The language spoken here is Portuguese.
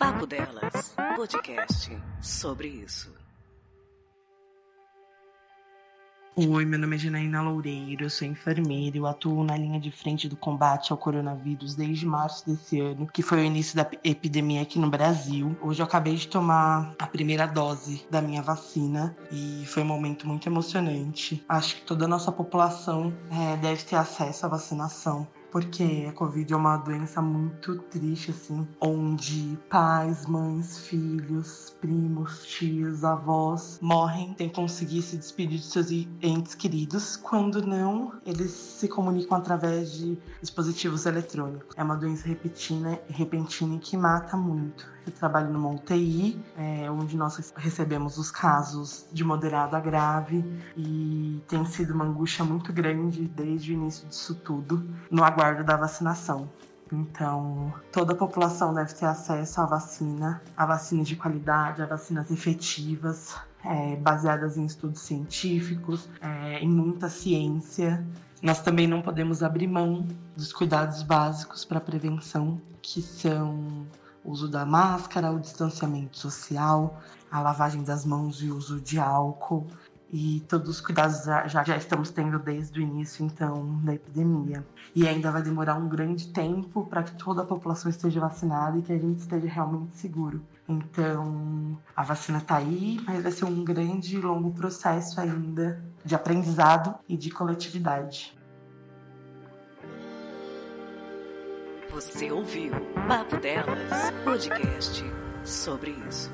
Papo Delas, podcast sobre isso. Oi, meu nome é Janaína Loureiro, eu sou enfermeira e eu atuo na linha de frente do combate ao coronavírus desde março desse ano, que foi o início da epidemia aqui no Brasil. Hoje eu acabei de tomar a primeira dose da minha vacina e foi um momento muito emocionante. Acho que toda a nossa população é, deve ter acesso à vacinação porque a Covid é uma doença muito triste, assim, onde pais, mães, filhos, primos, tios, avós morrem sem conseguir se despedir de seus entes queridos. Quando não, eles se comunicam através de dispositivos eletrônicos. É uma doença repentina, repentina que mata muito. Eu trabalho numa UTI, é, onde nós recebemos os casos de moderado a grave e tem sido uma angústia muito grande desde o início disso tudo, no aguardo da vacinação. Então, toda a população deve ter acesso à vacina, a vacinas de qualidade, a vacinas efetivas, é, baseadas em estudos científicos, é, em muita ciência. Nós também não podemos abrir mão dos cuidados básicos para prevenção, que são uso da máscara, o distanciamento social, a lavagem das mãos e o uso de álcool, e todos os cuidados já, já estamos tendo desde o início, então, da epidemia. E ainda vai demorar um grande tempo para que toda a população esteja vacinada e que a gente esteja realmente seguro. Então, a vacina está aí, mas vai ser um grande e longo processo ainda de aprendizado e de coletividade. Você ouviu Papo Delas, podcast sobre isso.